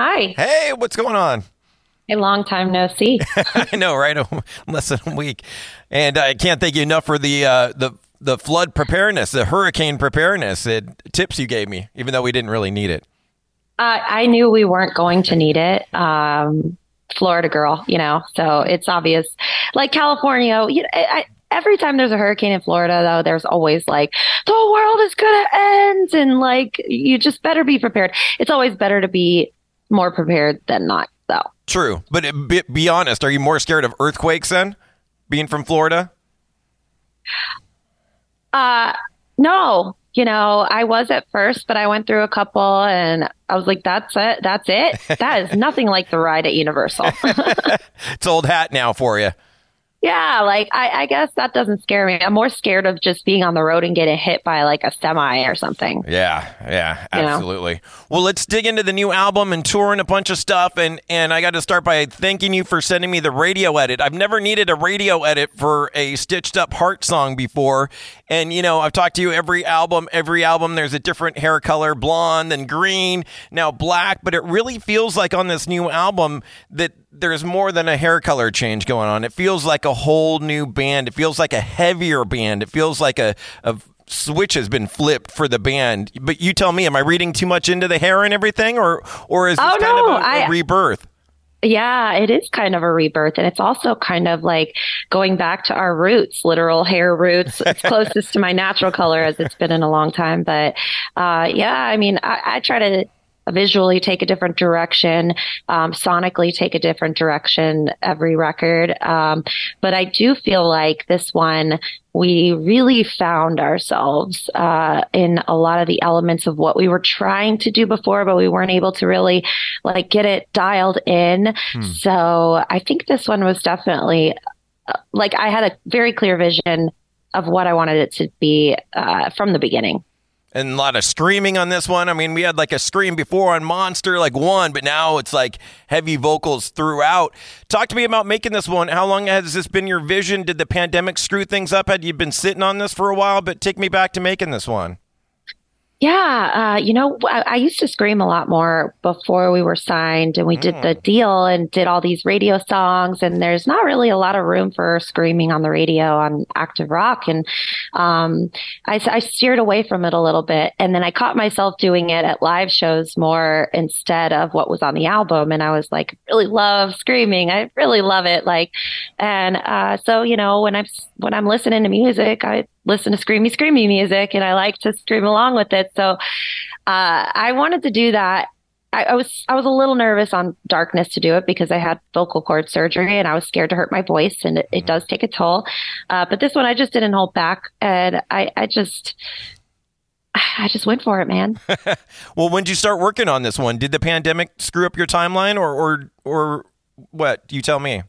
Hi. Hey, what's going on? A long time no see. I know, right? Less than a week, and I can't thank you enough for the uh, the the flood preparedness, the hurricane preparedness, the tips you gave me, even though we didn't really need it. Uh, I knew we weren't going to need it. Um, Florida girl, you know, so it's obvious. Like California, you know, I, every time there's a hurricane in Florida, though, there's always like, the world is going to end. And like, you just better be prepared. It's always better to be more prepared than not, though. True. But be, be honest, are you more scared of earthquakes then, being from Florida? Uh, no, you know, I was at first, but I went through a couple and I was like, that's it. That's it. That is nothing like the ride at Universal. it's old hat now for you. Yeah, like I, I, guess that doesn't scare me. I'm more scared of just being on the road and getting hit by like a semi or something. Yeah, yeah, absolutely. You know? Well, let's dig into the new album and touring a bunch of stuff. And and I got to start by thanking you for sending me the radio edit. I've never needed a radio edit for a stitched up heart song before. And you know, I've talked to you every album. Every album, there's a different hair color, blonde and green, now black. But it really feels like on this new album that there's more than a hair color change going on. It feels like a whole new band. It feels like a heavier band. It feels like a, a switch has been flipped for the band. But you tell me, am I reading too much into the hair and everything, or or is this oh, kind no, of a, I, a rebirth? Yeah, it is kind of a rebirth. And it's also kind of like going back to our roots, literal hair roots. It's closest to my natural color as it's been in a long time. But uh, yeah, I mean, I, I try to visually take a different direction, um, sonically take a different direction every record. Um, but I do feel like this one, we really found ourselves uh, in a lot of the elements of what we were trying to do before, but we weren't able to really like get it dialed in. Hmm. So I think this one was definitely uh, like I had a very clear vision of what I wanted it to be uh, from the beginning and a lot of screaming on this one. I mean, we had like a scream before on Monster, like one, but now it's like heavy vocals throughout. Talk to me about making this one. How long has this been your vision? Did the pandemic screw things up? Had you been sitting on this for a while? But take me back to making this one. Yeah, uh, you know, I, I, used to scream a lot more before we were signed and we mm. did the deal and did all these radio songs. And there's not really a lot of room for screaming on the radio on active rock. And um, I, I steered away from it a little bit. And then I caught myself doing it at live shows more instead of what was on the album. And I was like, really love screaming. I really love it. Like, and uh, so, you know, when I'm when I'm listening to music, I listen to screamy, screamy music and I like to scream along with it. So, uh, I wanted to do that. I, I, was, I was a little nervous on darkness to do it because I had vocal cord surgery and I was scared to hurt my voice and it, it does take a toll. Uh, but this one I just didn't hold back and I, I just, I just went for it, man. well, when did you start working on this one? Did the pandemic screw up your timeline or, or, or what? You tell me.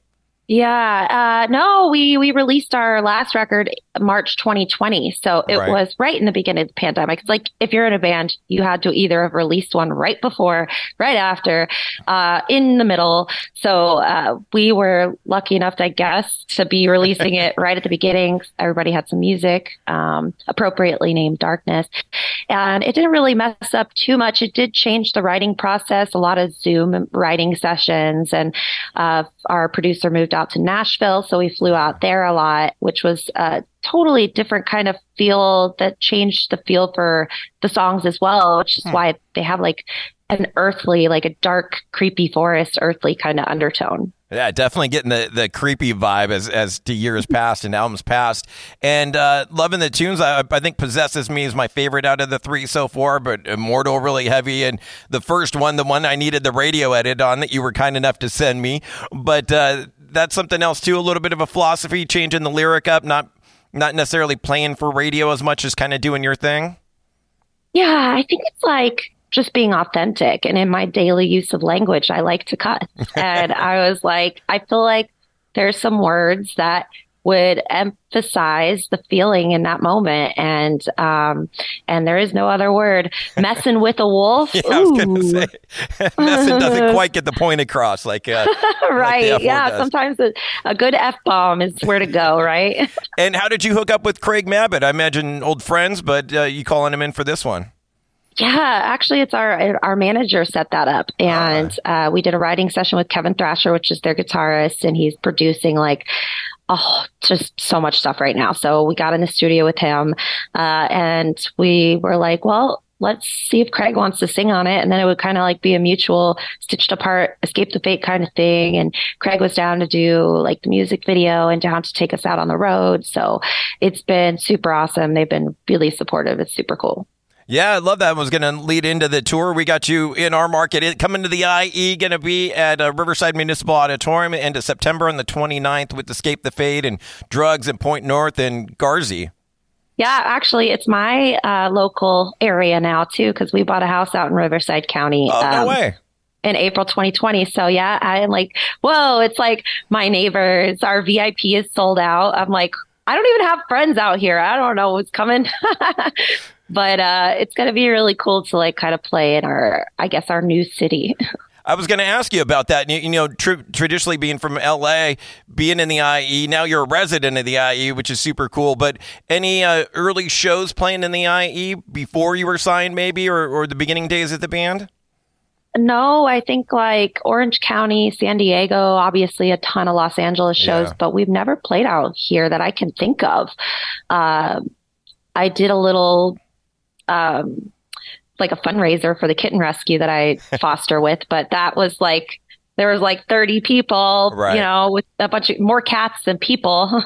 Yeah, uh, no, we we released our last record March 2020, so it right. was right in the beginning of the pandemic. It's like if you're in a band, you had to either have released one right before, right after, uh, in the middle. So uh, we were lucky enough, I guess, to be releasing it right at the beginning. Everybody had some music, um, appropriately named Darkness, and it didn't really mess up too much. It did change the writing process, a lot of Zoom writing sessions, and uh, our producer moved out to Nashville, so we flew out there a lot, which was a totally different kind of feel that changed the feel for the songs as well, which is hmm. why they have like an earthly, like a dark, creepy forest, earthly kind of undertone. Yeah, definitely getting the, the creepy vibe as as the years passed and albums passed, and uh, loving the tunes. I, I think "Possesses Me" is my favorite out of the three so far, but "Immortal" really heavy, and the first one, the one I needed the radio edit on that you were kind enough to send me, but uh, that's something else too. A little bit of a philosophy, changing the lyric up, not not necessarily playing for radio as much as kind of doing your thing. Yeah, I think it's like just being authentic. And in my daily use of language, I like to cut. and I was like, I feel like there's some words that would emphasize the feeling in that moment. And um and there is no other word. Messing with a wolf? Yeah, I was gonna say. Messing doesn't quite get the point across like uh, right. Like yeah sometimes a, a good f-bomb is where to go right? And how did you hook up with craig mabbitt? I imagine old friends but uh, you calling him in for this one. Yeah, actually, it's our our manager set that up, and uh, we did a writing session with Kevin Thrasher, which is their guitarist, and he's producing like oh, just so much stuff right now. So we got in the studio with him, uh, and we were like, well, let's see if Craig wants to sing on it. And then it would kind of like be a mutual Stitched Up Heart, escape the fate kind of thing. And Craig was down to do like the music video and down to take us out on the road. So it's been super awesome. They've been really supportive. It's super cool. Yeah, I love that. It was going to lead into the tour. We got you in our market. It, coming to the IE, going to be at uh, Riverside Municipal Auditorium end of September on the 29th with Escape the Fate and Drugs and Point North and Garzy. Yeah, actually, it's my uh, local area now too because we bought a house out in Riverside County. Oh, um, no way! In April 2020. So yeah, I'm like, whoa! It's like my neighbors. Our VIP is sold out. I'm like, I don't even have friends out here. I don't know what's coming. but uh, it's going to be really cool to like kind of play in our, I guess, our new city. I was going to ask you about that. You, you know, tr- traditionally being from LA, being in the IE, now you're a resident of the IE, which is super cool. But any uh, early shows playing in the IE before you were signed, maybe, or, or the beginning days of the band? No, I think like Orange County, San Diego, obviously a ton of Los Angeles shows, yeah. but we've never played out here that I can think of. Uh, I did a little um, like a fundraiser for the kitten rescue that I foster with, but that was like there was like 30 people, right. you know, with a bunch of more cats than people.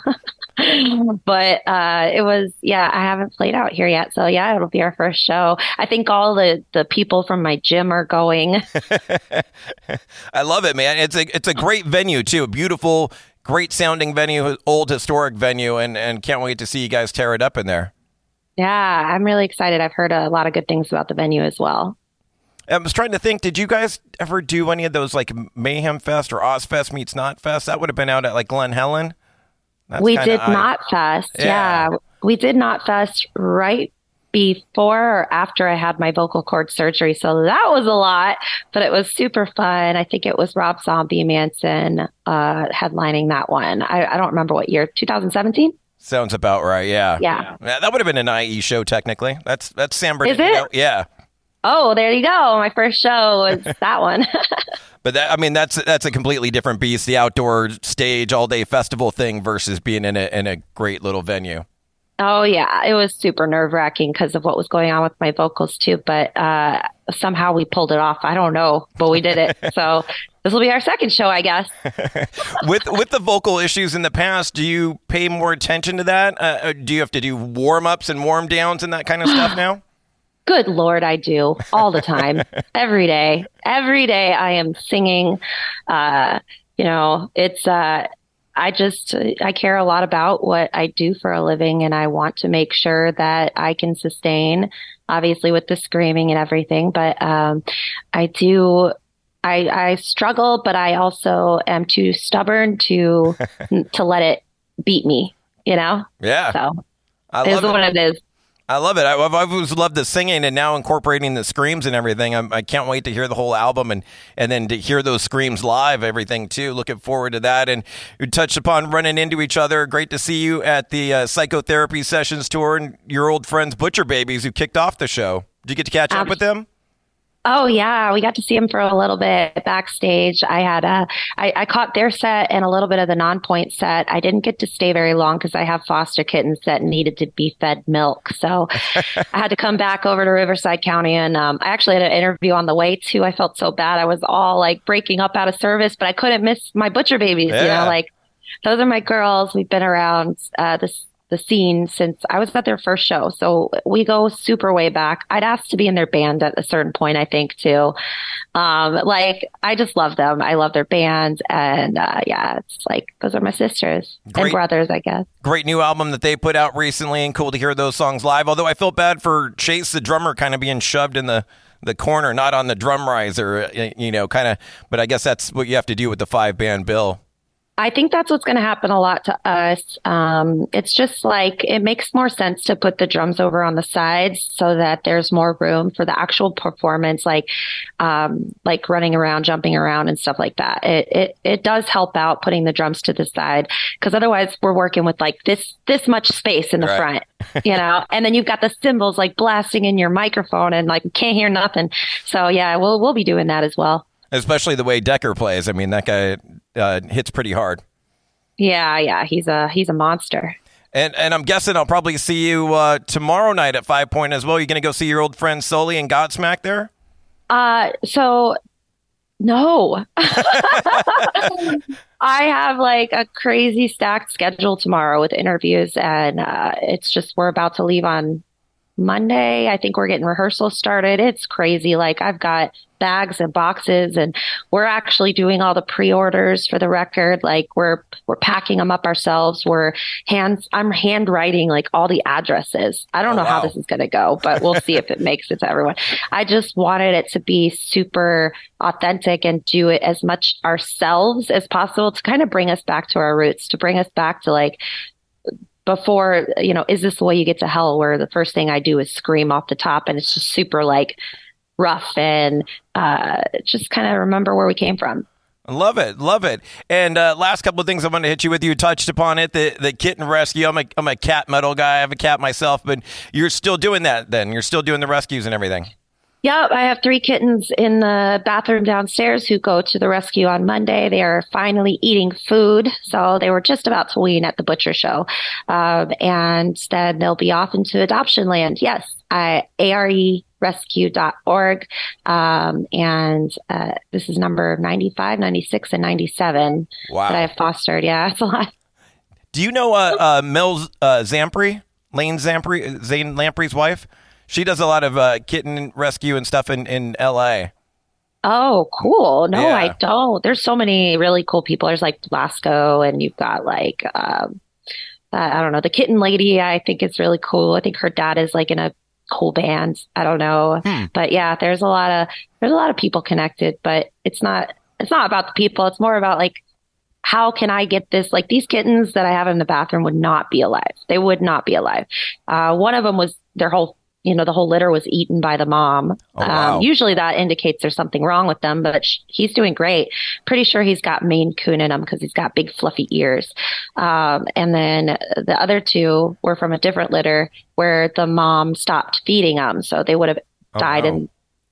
but uh, it was yeah, I haven't played out here yet. So yeah, it'll be our first show. I think all the the people from my gym are going. I love it, man. It's a it's a great venue too. A beautiful, great sounding venue, old historic venue and and can't wait to see you guys tear it up in there. Yeah, I'm really excited. I've heard a lot of good things about the venue as well. I was trying to think, did you guys ever do any of those like Mayhem Fest or Ozzfest meets Knotfest? That would have been out at like Glen Helen. That's we did I, Not Fest. Yeah. yeah. We did Knotfest right before or after I had my vocal cord surgery. So that was a lot, but it was super fun. I think it was Rob Zombie Manson uh, headlining that one. I, I don't remember what year, 2017? Sounds about right. Yeah. Yeah. yeah that would have been an IE show technically. That's that's San Bernardino. Is it? Yeah. Oh, there you go. My first show was that one. but that I mean that's that's a completely different beast. The outdoor stage, all day festival thing versus being in a in a great little venue. Oh yeah, it was super nerve wracking because of what was going on with my vocals too. But uh, somehow we pulled it off. I don't know, but we did it. so this will be our second show, I guess. with with the vocal issues in the past, do you pay more attention to that? Uh, uh do you have to do warm ups and warm downs and that kind of stuff now? Good Lord, I do all the time, every day. Every day I am singing. Uh, you know, it's, uh, I just, I care a lot about what I do for a living and I want to make sure that I can sustain, obviously with the screaming and everything, but, um, I do I, I struggle, but I also am too stubborn to to let it beat me. You know. Yeah. So I love it. what it is. I love it. I, have always loved the singing, and now incorporating the screams and everything. I'm, I can not wait to hear the whole album and and then to hear those screams live, everything too. Looking forward to that. And you touched upon running into each other. Great to see you at the uh, psychotherapy sessions tour and your old friends Butcher Babies who kicked off the show. Did you get to catch up with them? Oh yeah, we got to see him for a little bit backstage. I had a, I, I caught their set and a little bit of the Nonpoint set. I didn't get to stay very long because I have foster kittens that needed to be fed milk, so I had to come back over to Riverside County. And um, I actually had an interview on the way too. I felt so bad. I was all like breaking up out of service, but I couldn't miss my butcher babies. Yeah. You know, like those are my girls. We've been around uh, this the scene since I was at their first show. So we go super way back. I'd asked to be in their band at a certain point, I think, too. Um, like, I just love them. I love their band. And uh, yeah, it's like, those are my sisters great, and brothers, I guess. Great new album that they put out recently, and cool to hear those songs live. Although I felt bad for Chase, the drummer, kind of being shoved in the the corner, not on the drum riser, you know, kind of. But I guess that's what you have to do with the five band bill. I think that's what's going to happen a lot to us. Um, it's just like it makes more sense to put the drums over on the sides so that there's more room for the actual performance, like um, like running around, jumping around, and stuff like that. It it it does help out putting the drums to the side because otherwise we're working with like this this much space in the right. front, you know, and then you've got the cymbals like blasting in your microphone and like you can't hear nothing. So yeah, we'll we'll be doing that as well especially the way Decker plays. I mean, that guy uh, hits pretty hard. Yeah, yeah, he's a he's a monster. And and I'm guessing I'll probably see you uh, tomorrow night at Five Point as well. You're going to go see your old friend Sully and Godsmack there? Uh, so no. I have like a crazy stacked schedule tomorrow with interviews, and uh, it's just we're about to leave on Monday. I think we're getting rehearsal started. It's crazy. Like I've got bags and boxes and we're actually doing all the pre-orders for the record. Like we're we're packing them up ourselves. We're hands I'm handwriting like all the addresses. I don't oh, know wow. how this is going to go, but we'll see if it makes it to everyone. I just wanted it to be super authentic and do it as much ourselves as possible to kind of bring us back to our roots, to bring us back to like before, you know, is this the way you get to hell? Where the first thing I do is scream off the top and it's just super like rough and uh, just kind of remember where we came from. Love it, love it. And uh, last couple of things I want to hit you with. You touched upon it, the the kitten rescue. I'm a I'm a cat metal guy. I have a cat myself, but you're still doing that. Then you're still doing the rescues and everything. Yep, I have three kittens in the bathroom downstairs who go to the rescue on Monday. They are finally eating food, so they were just about to wean at the butcher show, um, and then they'll be off into adoption land. Yes, I, arerescue.org, um, and uh, this is number 95, 96, and 97 wow. that I have fostered. Yeah, that's a lot. Do you know uh, uh, Mills uh, Zampry, Lane Zampry, Zane Lamprey's wife? She does a lot of uh, kitten rescue and stuff in, in LA. Oh, cool. No, yeah. I don't. There's so many really cool people. There's like Blasco, and you've got like, um, uh, I don't know, the kitten lady, I think is really cool. I think her dad is like in a cool band. I don't know. Hmm. But yeah, there's a lot of, there's a lot of people connected, but it's not, it's not about the people. It's more about like, how can I get this? Like these kittens that I have in the bathroom would not be alive. They would not be alive. Uh, one of them was their whole you know, the whole litter was eaten by the mom. Oh, wow. um, usually that indicates there's something wrong with them, but sh- he's doing great. Pretty sure he's got Maine Coon in him because he's got big fluffy ears. Um, and then the other two were from a different litter where the mom stopped feeding them. So they would have oh, died wow. in,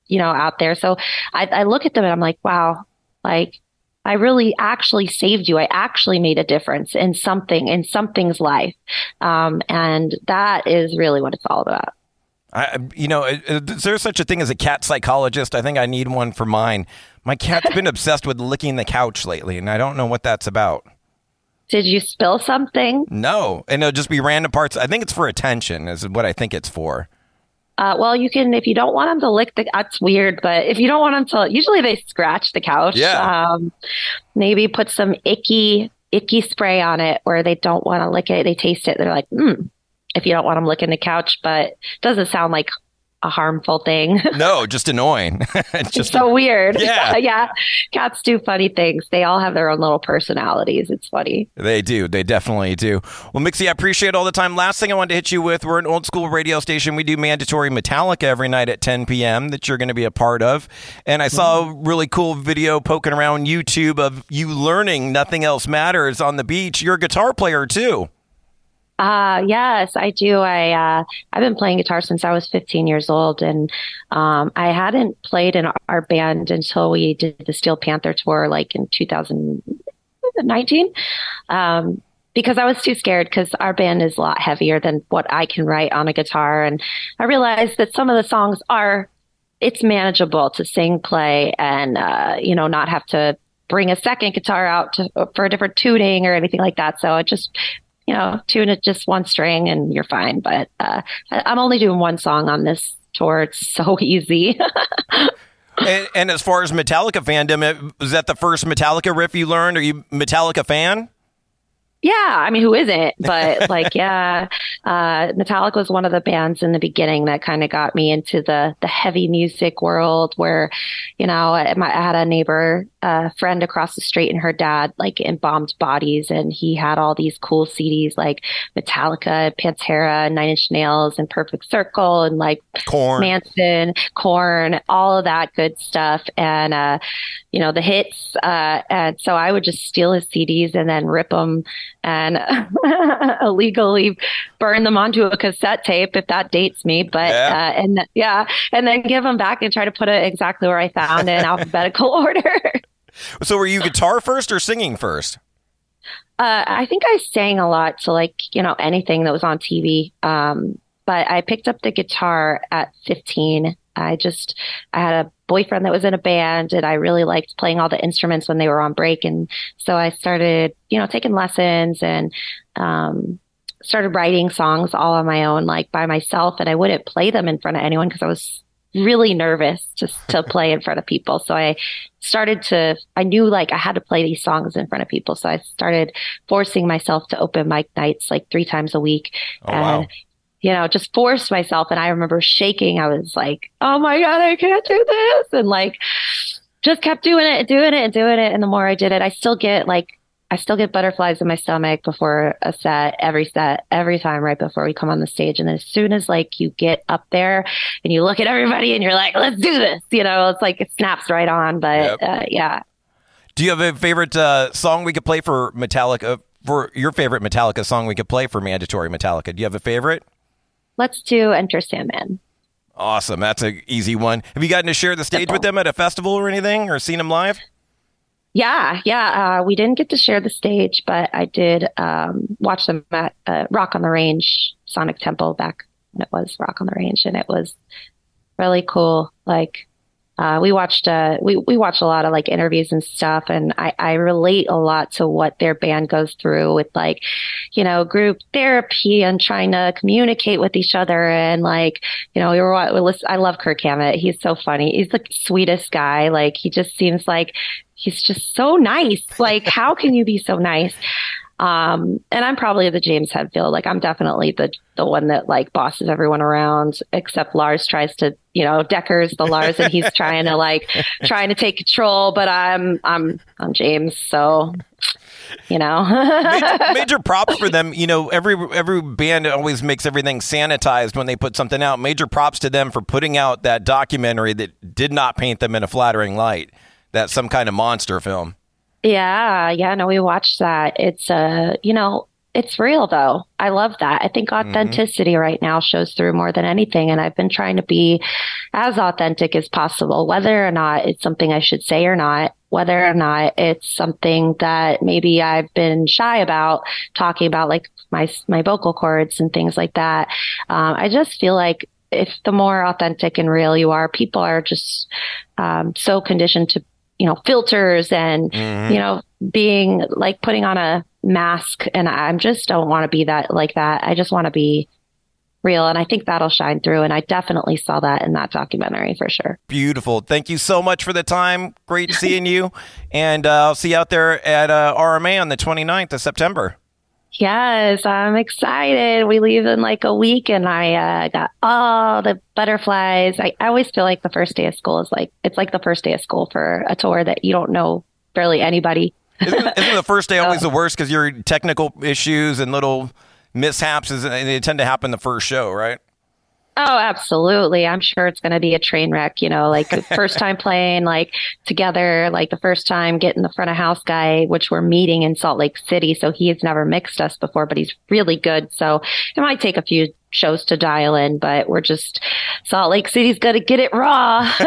you know, out there. So I, I look at them and I'm like, wow, like I really actually saved you. I actually made a difference in something, in something's life. Um, and that is really what it's all about. I, you know, is there such a thing as a cat psychologist? I think I need one for mine. My cat's been obsessed with licking the couch lately, and I don't know what that's about. Did you spill something? No, and it'll just be random parts. I think it's for attention, is what I think it's for. Uh, well, you can if you don't want them to lick the. That's weird, but if you don't want them to, usually they scratch the couch. Yeah. Um, maybe put some icky icky spray on it where they don't want to lick it. They taste it. They're like, hmm, if you don't want them licking the couch, but it doesn't sound like a harmful thing. no, just annoying. it's just so weird. Yeah. yeah. Cats do funny things. They all have their own little personalities. It's funny. They do. They definitely do. Well, Mixi, I appreciate all the time. Last thing I wanted to hit you with we're an old school radio station. We do mandatory Metallica every night at 10 p.m. that you're going to be a part of. And I saw mm-hmm. a really cool video poking around YouTube of you learning Nothing Else Matters on the beach. You're a guitar player too. Uh, yes, I do. I, uh, I've been playing guitar since I was 15 years old and, um, I hadn't played in our band until we did the Steel Panther tour, like in 2019. Um, because I was too scared because our band is a lot heavier than what I can write on a guitar. And I realized that some of the songs are, it's manageable to sing, play, and, uh, you know, not have to bring a second guitar out to, for a different tuning or anything like that. So it just you know, tune it just one string and you're fine. But uh, I'm only doing one song on this tour. It's so easy. and, and, as far as Metallica fandom, was that the first Metallica riff you learned? Are you Metallica fan? Yeah, I mean, who isn't? But like, yeah, uh, Metallica was one of the bands in the beginning that kind of got me into the the heavy music world. Where, you know, I, I had a neighbor a friend across the street and her dad like embalmed bodies and he had all these cool CDs like Metallica, Pantera, Nine Inch Nails and Perfect Circle and like Korn. Manson, Korn, all of that good stuff and uh you know the hits uh and so I would just steal his CDs and then rip them and illegally burn them onto a cassette tape if that dates me but yeah. uh and yeah and then give them back and try to put it exactly where I found it in alphabetical order. So were you guitar first or singing first? Uh, I think I sang a lot to like, you know, anything that was on TV. Um, but I picked up the guitar at 15. I just, I had a boyfriend that was in a band and I really liked playing all the instruments when they were on break. And so I started, you know, taking lessons and, um, started writing songs all on my own, like by myself. And I wouldn't play them in front of anyone because I was really nervous just to play in front of people. So I started to, I knew like I had to play these songs in front of people. So I started forcing myself to open mic nights like three times a week. Oh, and, wow. you know, just forced myself. And I remember shaking. I was like, oh my God, I can't do this. And like, just kept doing it and doing it and doing it. And the more I did it, I still get like I still get butterflies in my stomach before a set, every set, every time right before we come on the stage. And as soon as like you get up there and you look at everybody and you're like, let's do this, you know, it's like it snaps right on. But yep. uh, yeah. Do you have a favorite uh, song we could play for Metallica? For your favorite Metallica song we could play for Mandatory Metallica? Do you have a favorite? Let's do Enter Sandman. Awesome. That's an easy one. Have you gotten to share the stage Simple. with them at a festival or anything or seen them live? Yeah, yeah. Uh, we didn't get to share the stage, but I did um, watch them at uh, Rock on the Range Sonic Temple back when it was Rock on the Range, and it was really cool. Like uh, we watched uh, we we watched a lot of like interviews and stuff, and I I relate a lot to what their band goes through with like you know group therapy and trying to communicate with each other, and like you know we were I love Kirk Hammett. He's so funny. He's the sweetest guy. Like he just seems like he's just so nice. Like, how can you be so nice? Um, and I'm probably the James Hetfield. Like, I'm definitely the the one that like bosses everyone around. Except Lars tries to, you know, Decker's the Lars, and he's trying to like trying to take control. But I'm I'm I'm James, so you know. major, major, props for them. You know, every every band always makes everything sanitized when they put something out. Major props to them for putting out that documentary that did not paint them in a flattering light that's some kind of monster film. Yeah, yeah, no, we watched that. It's uh, you know, it's real though. I love that. I think mm-hmm. authenticity mm-hmm. right now shows through more than anything. And I've been trying to be as authentic as possible, whether or not it's something I should say or not, whether or not it's something that maybe I've been shy about talking about, like my, my vocal cords and things like that. Um, I just feel like if the more authentic and real you are, people are just um, so conditioned to you know, filters and, mm-hmm. you know, being like putting on a mask. And I just don't want to be that like that. I just want to be real. And I think that'll shine through. And I definitely saw that in that documentary for sure. Beautiful. Thank you so much for the time. Great seeing you. And uh, I'll see you out there at uh, RMA on the 29th of September. Yes, I'm excited. We leave in like a week and I uh, got all the butterflies. I, I always feel like the first day of school is like, it's like the first day of school for a tour that you don't know barely anybody. isn't, isn't the first day always the worst because your technical issues and little mishaps is, they tend to happen the first show, right? Oh, absolutely. I'm sure it's going to be a train wreck, you know, like first time playing like together, like the first time getting the front of house guy, which we're meeting in Salt Lake City. So he has never mixed us before, but he's really good. So it might take a few shows to dial in, but we're just Salt Lake City's going to get it raw.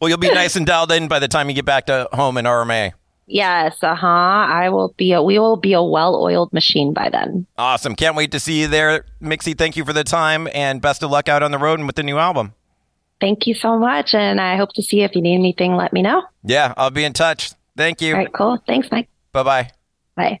well, you'll be nice and dialed in by the time you get back to home in RMA. Yes, uh huh. I will be a we will be a well oiled machine by then. Awesome. Can't wait to see you there. Mixi, thank you for the time and best of luck out on the road and with the new album. Thank you so much. And I hope to see you. If you need anything, let me know. Yeah, I'll be in touch. Thank you. All right, cool. Thanks, Mike. Bye-bye. Bye.